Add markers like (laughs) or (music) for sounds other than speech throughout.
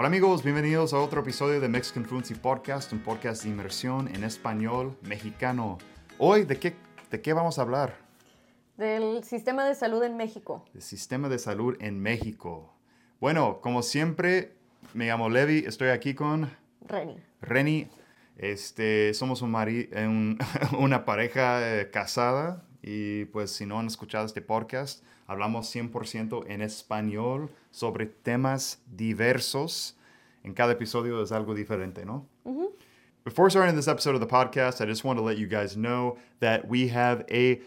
Hola amigos, bienvenidos a otro episodio de Mexican Fluency Podcast, un podcast de inmersión en español mexicano. Hoy, ¿de qué, de qué vamos a hablar? Del sistema de salud en México. El sistema de salud en México. Bueno, como siempre, me llamo Levi, estoy aquí con Reni. Reni. Este, somos un mari- eh, un- (laughs) una pareja eh, casada y pues si no han escuchado este podcast, hablamos 100% en español sobre temas diversos. En cada episodio es algo diferente, ¿no? Before starting this episode of the podcast, I just want to let you guys know that we have a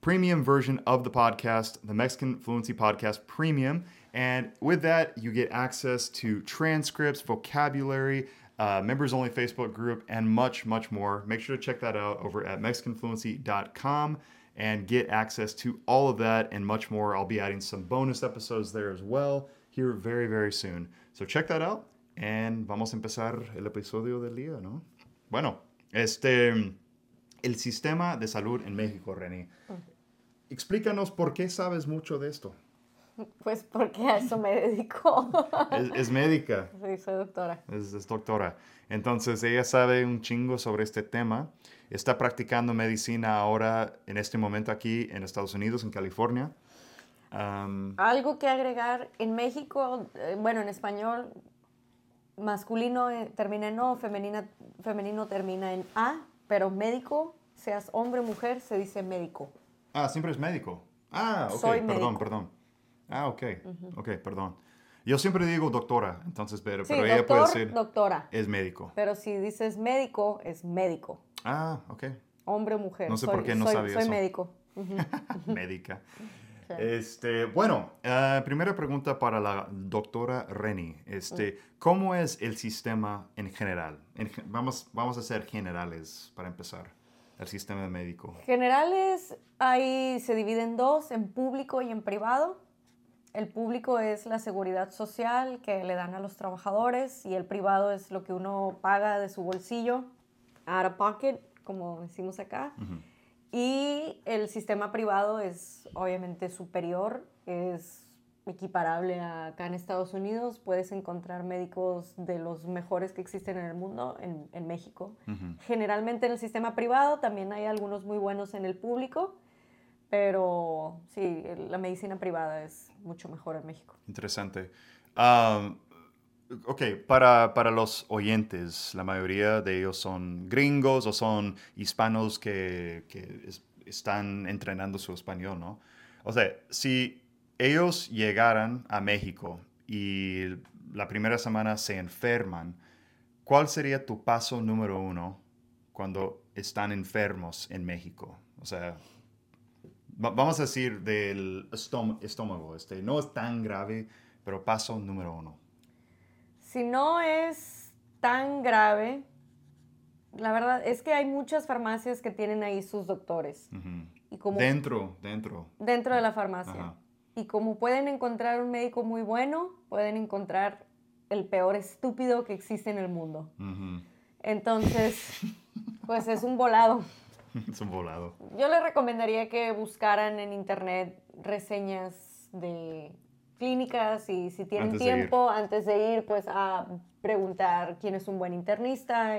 premium version of the podcast, the Mexican Fluency Podcast Premium. And with that, you get access to transcripts, vocabulary, uh, members only Facebook group, and much, much more. Make sure to check that out over at MexicanFluency.com and get access to all of that and much more. I'll be adding some bonus episodes there as well here very, very soon. So check that out. And vamos a empezar el episodio del día, ¿no? Bueno, este, el sistema de salud en México, Reni. Explícanos por qué sabes mucho de esto. Pues porque a eso me dedico. Es, es médica, Sí, soy doctora. es, es doctora. Entonces ella sabe un chingo sobre este tema. Está practicando medicina ahora, en este momento aquí en Estados Unidos, en California. Algo que agregar, en México, eh, bueno, en español, masculino eh, termina en O, femenina, femenino termina en A, pero médico, seas hombre o mujer, se dice médico. ah, siempre es médico. Ah, ok, Soy perdón, médico. perdón. Ah, ok, ok, perdón. Yo siempre digo doctora, entonces, pero, Sí, pero ella puede decir doctora. es médico. Pero si dices médico, es médico. Ah, ok. Hombre o mujer. No sé soy, por qué no soy, sabía soy eso. médico. (laughs) médica. Sí. Este, bueno, eh, primera pregunta para la doctora Reni. Este, ¿Cómo es el sistema en general? En ge- vamos, vamos a ser generales para empezar. El sistema médico. Generales, ahí se divide en dos, en público y en privado. El público es la seguridad social que le dan a los trabajadores y el privado es lo que uno paga de su bolsillo, out of pocket, como decimos acá. Y el sistema privado es obviamente superior, es equiparable a acá en Estados Unidos. Puedes encontrar médicos de los mejores que existen en el mundo en, en México. Generalmente en el sistema privado también hay algunos muy buenos en el público, pero sí, la medicina privada es mucho mejor en México. Interesante. Um, ok, para, para los oyentes, la mayoría de ellos son gringos o son hispanos que, que es- están entrenando su español, ¿no? O sea, si ellos llegaran a México y la primera semana se enferman, ¿cuál sería tu paso número uno cuando están enfermos en México? O sea, vamos a decir del estómago, este, no es tan grave, pero paso número uno. Si no es tan grave, la verdad es que hay muchas farmacias que tienen ahí sus doctores. Ujú. Y como Dentro, dentro. dentro de la farmacia. Ajá. Y como pueden encontrar un médico muy bueno, pueden encontrar el peor estúpido que existe en el mundo. Ujú. Entonces, pues es un volado. (laughs) (laughs) Es un volado. Yo les recomendaría que buscaran en internet reseñas de clínicas y si tienen Antes de tiempo, antes de ir, pues a preguntar quién es un buen internista,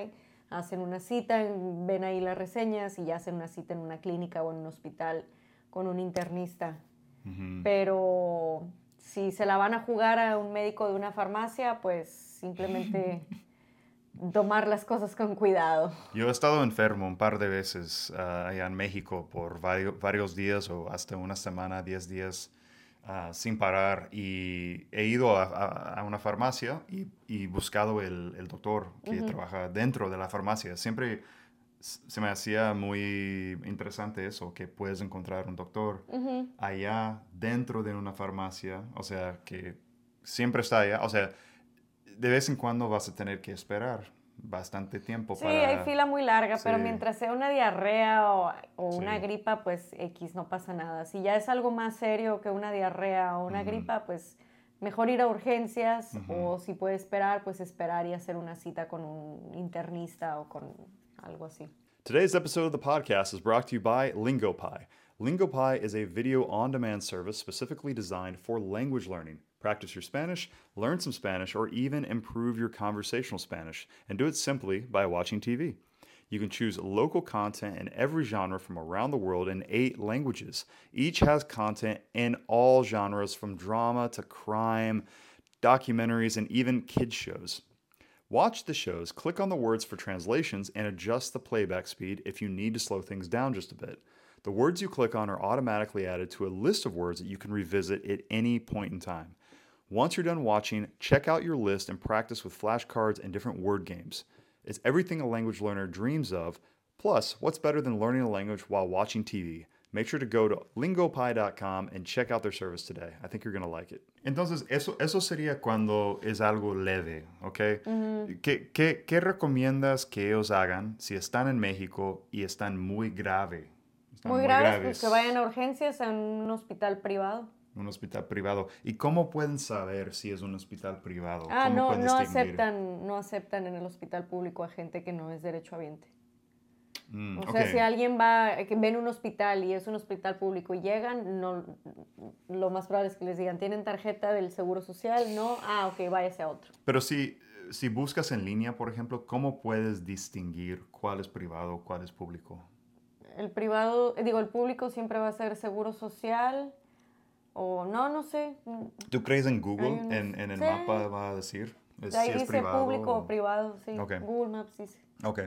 hacen una cita, ven ahí las reseñas y ya hacen una cita en una clínica o en un hospital con un internista. Ujú. Pero si se la van a jugar a un médico de una farmacia, pues simplemente (laughs) tomar las cosas con cuidado. Yo he estado enfermo un par de veces ah, allá en México por vario- varios días o hasta una semana, 10 días ah, sin parar y he ido a, a- a una farmacia y, y buscado el, el doctor que trabaja dentro de la farmacia. Siempre se me hacía muy interesante eso, que puedes encontrar un doctor allá dentro de una farmacia, o sea, que siempre está allá, o sea, de vez en cuando vas a tener que esperar bastante tiempo Sí, para... hay fila muy larga, pero mientras sea una diarrea o, o una Sí. gripa, pues X, no pasa nada. Si ya es algo más serio que una diarrea o una gripa, pues mejor ir a urgencias o si puede esperar, pues esperar y hacer una cita con un internista o con algo así. Today's episode of the podcast is brought to you by LingoPie. LingoPie is a video on demand service specifically designed for language learning. practice your Spanish, learn some Spanish, or even improve your conversational Spanish. And do it simply by watching TV. You can choose local content in every genre from around the world in eight languages. Each has content in all genres from drama to crime, documentaries, and even kids' shows. Watch the shows, click on the words for translations, and adjust the playback speed if you need to slow things down just a bit. The words you click on are automatically added to a list of words that you can revisit at any point in time. Once you're done watching, check out your list and practice with flashcards and different word games. It's everything a language learner dreams of. Plus, what's better than learning a language while watching TV? Make sure to go to lingopie.com and check out their service today. I think you're going to like it. Entonces, eso, eso sería cuando es algo leve, ¿ok? ¿Qué, qué, qué recomiendas que ellos hagan si están en México y están muy grave? Están Muy graves, pues que vayan a urgencias a un hospital privado. Un hospital privado. ¿Y cómo pueden saber si es un hospital privado? Ah, ¿Cómo no, no aceptan, no aceptan en el hospital público a gente que no es derechohabiente. Mm, O sea, si alguien va, que ven un hospital y es un hospital público y llegan, no, lo más probable es que les digan, ¿tienen tarjeta del Seguro Social? No, ah, ok, váyase a otro. Pero si, si buscas en línea, por ejemplo, ¿cómo puedes distinguir cuál es privado, cuál es público? El privado, eh, digo, el público siempre va a ser Seguro Social o no, no sé. ¿Tú crees en Google? En, en el Sí. mapa va a decir es- Ahí si es dice privado. público o- privado, sí. Ok. Google Maps dice. Ok.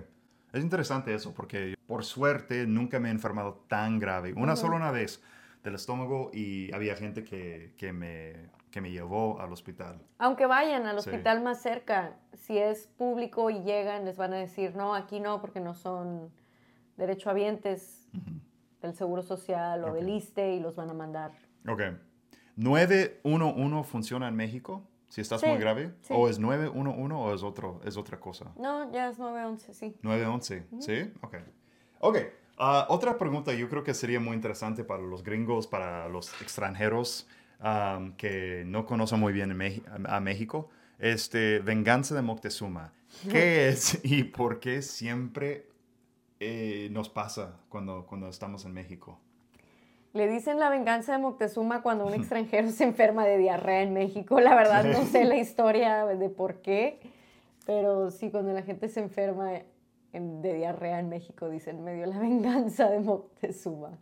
Es interesante eso porque por suerte nunca me he enfermado tan grave. Una sola una vez del estómago y había gente que, que, me, que me llevó al hospital. Aunque vayan al Sí. hospital más cerca, si es público y llegan, les van a decir, no, aquí no, porque no son derechohabientes del Seguro Social o del ISTE y los van a mandar. Ok. ¿911 funciona en México? Si estás Sí, muy grave. sí. ¿O es 911 o es, otro, es otra cosa? No, ya es 911, sí. 911, ¿sí? Ok. Ok. ah, otra pregunta yo creo que sería muy interesante para los gringos, para los extranjeros que no conocen muy bien a México. Este, Venganza de Moctezuma. ¿Qué (laughs) es y por qué siempre eh, nos pasa cuando, cuando estamos en México? Le dicen la venganza de Moctezuma cuando un (laughs) extranjero se enferma de diarrea en México. La verdad no sé la historia de por qué, pero sí, cuando la gente se enferma en- de diarrea en México, dicen, me dio la venganza de Moctezuma.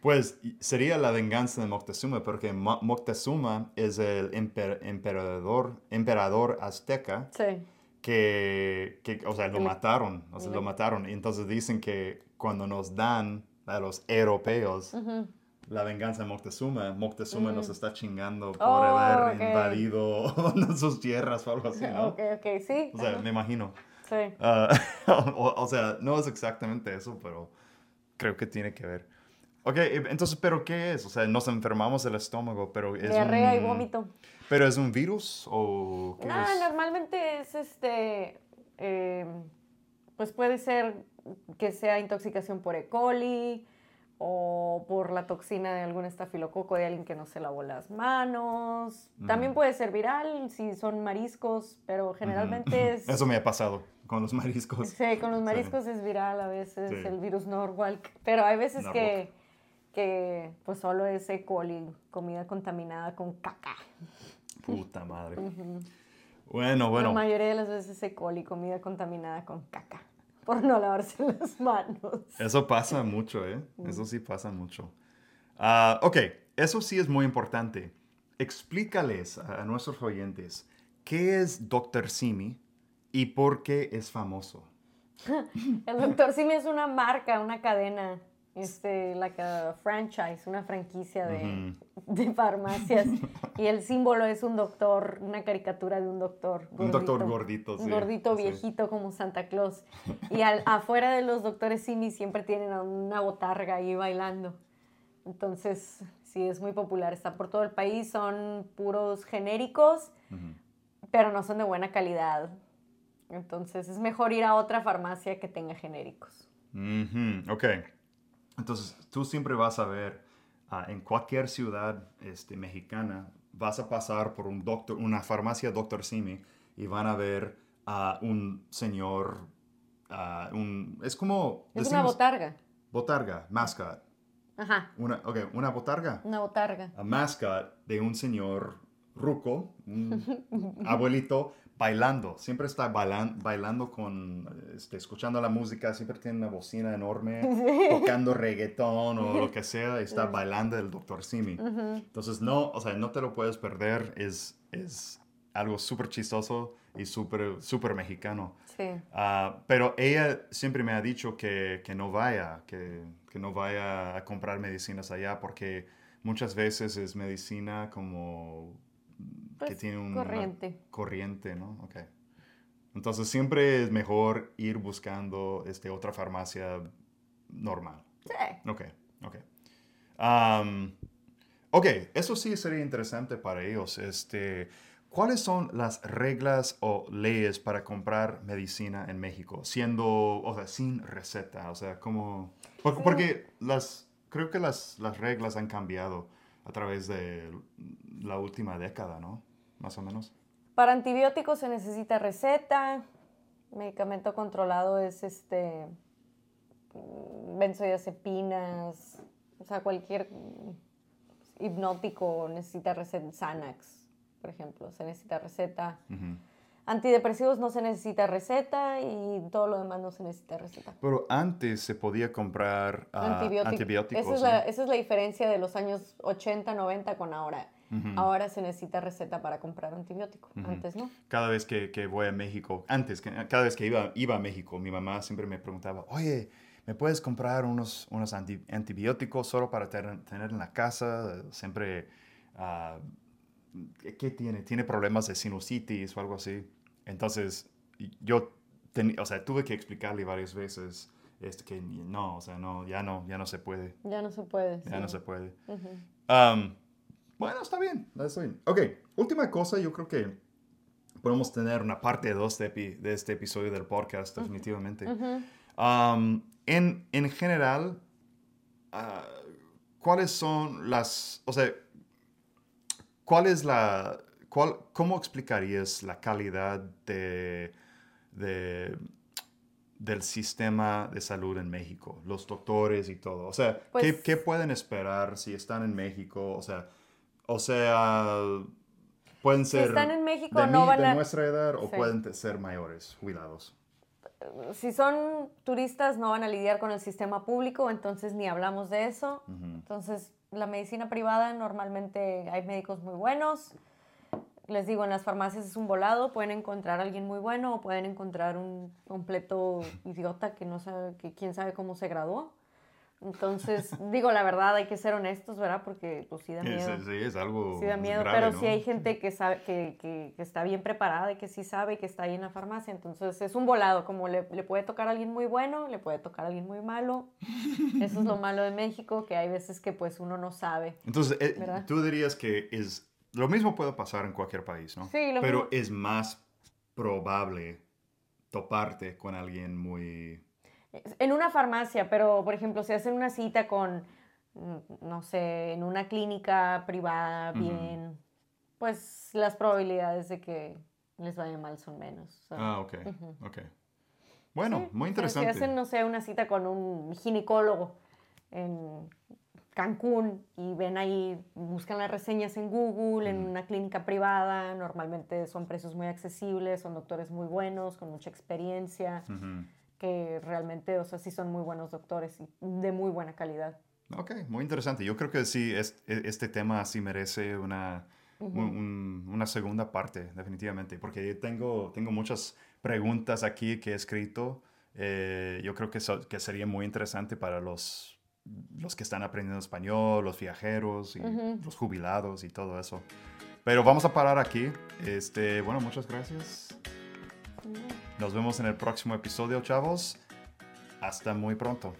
Pues sería la venganza de Moctezuma, porque Mo- Moctezuma es el emper- emperador, emperador azteca Sí. Que, que, o sea, lo mataron, o sea, lo mataron. Y entonces dicen que cuando nos dan a los europeos Ujú. la venganza de Moctezuma, Moctezuma nos está chingando por. Oh, haber ok. invadido (laughs) sus tierras o algo así, ¿no? Ok, ok, sí. O sea, ajá, me imagino. sí. Ah, (laughs) o, o sea, no es exactamente eso, pero creo que tiene que ver. Ok, eh, entonces, ¿pero qué es? O sea, nos enfermamos del estómago, pero es Diarrea y vómito. ¿Pero es un virus o qué No, es? normalmente es este, eh, pues puede ser que sea intoxicación por E. coli o por la toxina de algún estafilococo de alguien que no se lavó las manos. También puede ser viral si son mariscos, pero generalmente (laughs) es... Eso me ha pasado con los mariscos. Sí, con los mariscos es viral a veces Sí. el virus Norwalk, pero hay veces Norwalk. que, que pues solo es E. coli, comida contaminada con caca. Puta madre. Bueno, bueno. La mayoría de las veces es E. coli, comida contaminada con caca, por no lavarse (laughs) las manos. Eso pasa mucho, ¿eh? Eso sí pasa mucho. Ah, ok, eso sí es muy importante. Explícales a, a nuestros oyentes qué es Dr. Simi y por qué es famoso. (laughs) El doctor Simi es una marca, una cadena, este, like a franchise, una franquicia de, (laughs) de farmacias. Y el símbolo es un doctor, una caricatura de un doctor. Un doctor gordito, Un sí, gordito sí. viejito como Santa Claus. (laughs) Y al- afuera de los doctores Simi siempre tienen a una botarga ahí bailando. Entonces, sí, es muy popular. Está por todo el país, son puros genéricos, pero no son de buena calidad. Entonces, es mejor ir a otra farmacia que tenga genéricos. Ujú, Ok. Entonces, tú siempre vas a ver ah, en cualquier ciudad este, mexicana, vas a pasar por un doctor, una farmacia Dr. Simi y van a ver a un señor, un, es como... Es una botarga. Botarga, mascot. Ajá, Una, ok, una botarga. una botarga. A mascot de un señor ruco, un (laughs) abuelito, bailando. Siempre está bailan, bailando con, este, escuchando la música, siempre tiene una bocina enorme, (laughs) tocando reggaetón o lo que sea, y está bailando el Dr. Simi. Entonces, no, o sea, no te lo puedes perder, es, es algo súper chistoso y súper super mexicano. Sí. Ah, pero ella siempre me ha dicho que, que no vaya, que, que, no vaya a comprar medicinas allá porque muchas veces es medicina como que Pues, tiene un corriente. corriente, ¿no? Ok. Entonces siempre es mejor ir buscando este, otra farmacia normal. Sí. Ok, ok. Am, ok, eso sí sería interesante para ellos. Este, ¿Cuáles son las reglas o leyes para comprar medicina en México? Siendo, o sea, sin receta. O sea, como... Porque, porque las, creo que las, las reglas han cambiado a través de la última década, ¿no? Más o menos. Para antibióticos se necesita receta. Medicamento controlado es este benzodiazepinas, o sea, cualquier hipnótico necesita receta, Xanax, por ejemplo, se necesita receta. Ujú. Antidepresivos no se necesita receta y todo lo demás no se necesita receta. Pero antes se podía comprar ah, Antibiótico- antibióticos. Esa es, ¿no? la, esa es la diferencia de los años 80, 90 con ahora. Ujú. Ahora se necesita receta para comprar antibiótico, Ujú. antes no. cada vez que, que voy a México, antes, cada vez que iba, iba a México, mi mamá siempre me preguntaba, oye, ¿me puedes comprar unos, unos anti- antibióticos solo para tener, tener en la casa? Siempre, ah, ¿qué- ¿qué tiene? ¿Tiene problemas de sinusitis o algo así? Entonces, yo, teni- o sea, tuve que explicarle varias veces este, que no, o sea, no, ya no, ya no se puede, Ya no se puede. ya sí. no se puede. Ujú. Um, bueno, está bien, está bien. Ok, última cosa, yo creo que podemos tener una parte 2 de, de este episodio del podcast, definitivamente. Um, en, en general, ah, ¿cuáles son las, o sea, cuál es la, cuál, cómo explicarías la calidad de, de- del sistema de salud en México, los doctores y todo? O sea, ¿qué, Pues- qué pueden esperar si están en México? O sea, o sea, pueden Si ser están en México de, no mi- van de a... nuestra edad o Sí. pueden ser mayores, jubilados. Si son turistas no van a lidiar con el sistema público, entonces ni hablamos de eso. Entonces, la medicina privada normalmente hay médicos muy buenos. Les digo, en las farmacias es un volado, pueden encontrar a alguien muy bueno o pueden encontrar un completo idiota que no sabe, que quién sabe cómo se graduó. Entonces, digo, la verdad, hay que ser honestos, ¿verdad? Porque pues sí da miedo. es- sí, es algo Sí da miedo, grave, pero ¿no? sí hay gente que sabe, que, que- que está bien preparada y que sí sabe que está ahí en la farmacia. Entonces es un volado, como le, le puede tocar a alguien muy bueno, le puede tocar a alguien muy malo. (laughs) Eso es lo malo de México, que hay veces que pues uno no sabe. Entonces, eh, tú dirías que es lo mismo puede pasar en cualquier país, ¿no? Sí, lo Pero mismo. es más probable toparte con alguien muy... En una farmacia, pero por ejemplo, si hacen una cita con, mm, no sé, en una clínica privada, bien, pues las probabilidades de que les vaya mal son menos. o sea, Ah, ok, Ujú. ok. Bueno, Sí, muy interesante. Si hacen, no sé, una cita con un ginecólogo en Cancún y ven ahí, buscan las reseñas en Google, en una clínica privada, normalmente son precios muy accesibles, son doctores muy buenos, con mucha experiencia, Ujú. Que realmente, o sea, sí son muy buenos doctores y de muy buena calidad. Ok, muy interesante. Yo creo que sí, es- e- este tema sí merece una, un- Ujú. un- una segunda parte, definitivamente, porque yo tengo, tengo muchas preguntas aquí que he escrito. Eh, yo creo que, so- que sería muy interesante para los, los que están aprendiendo español, los viajeros y Ujú. los jubilados y todo eso. Pero vamos a parar aquí. Este, bueno, muchas gracias. Nos vemos en el próximo episodio, chavos. Hasta muy pronto.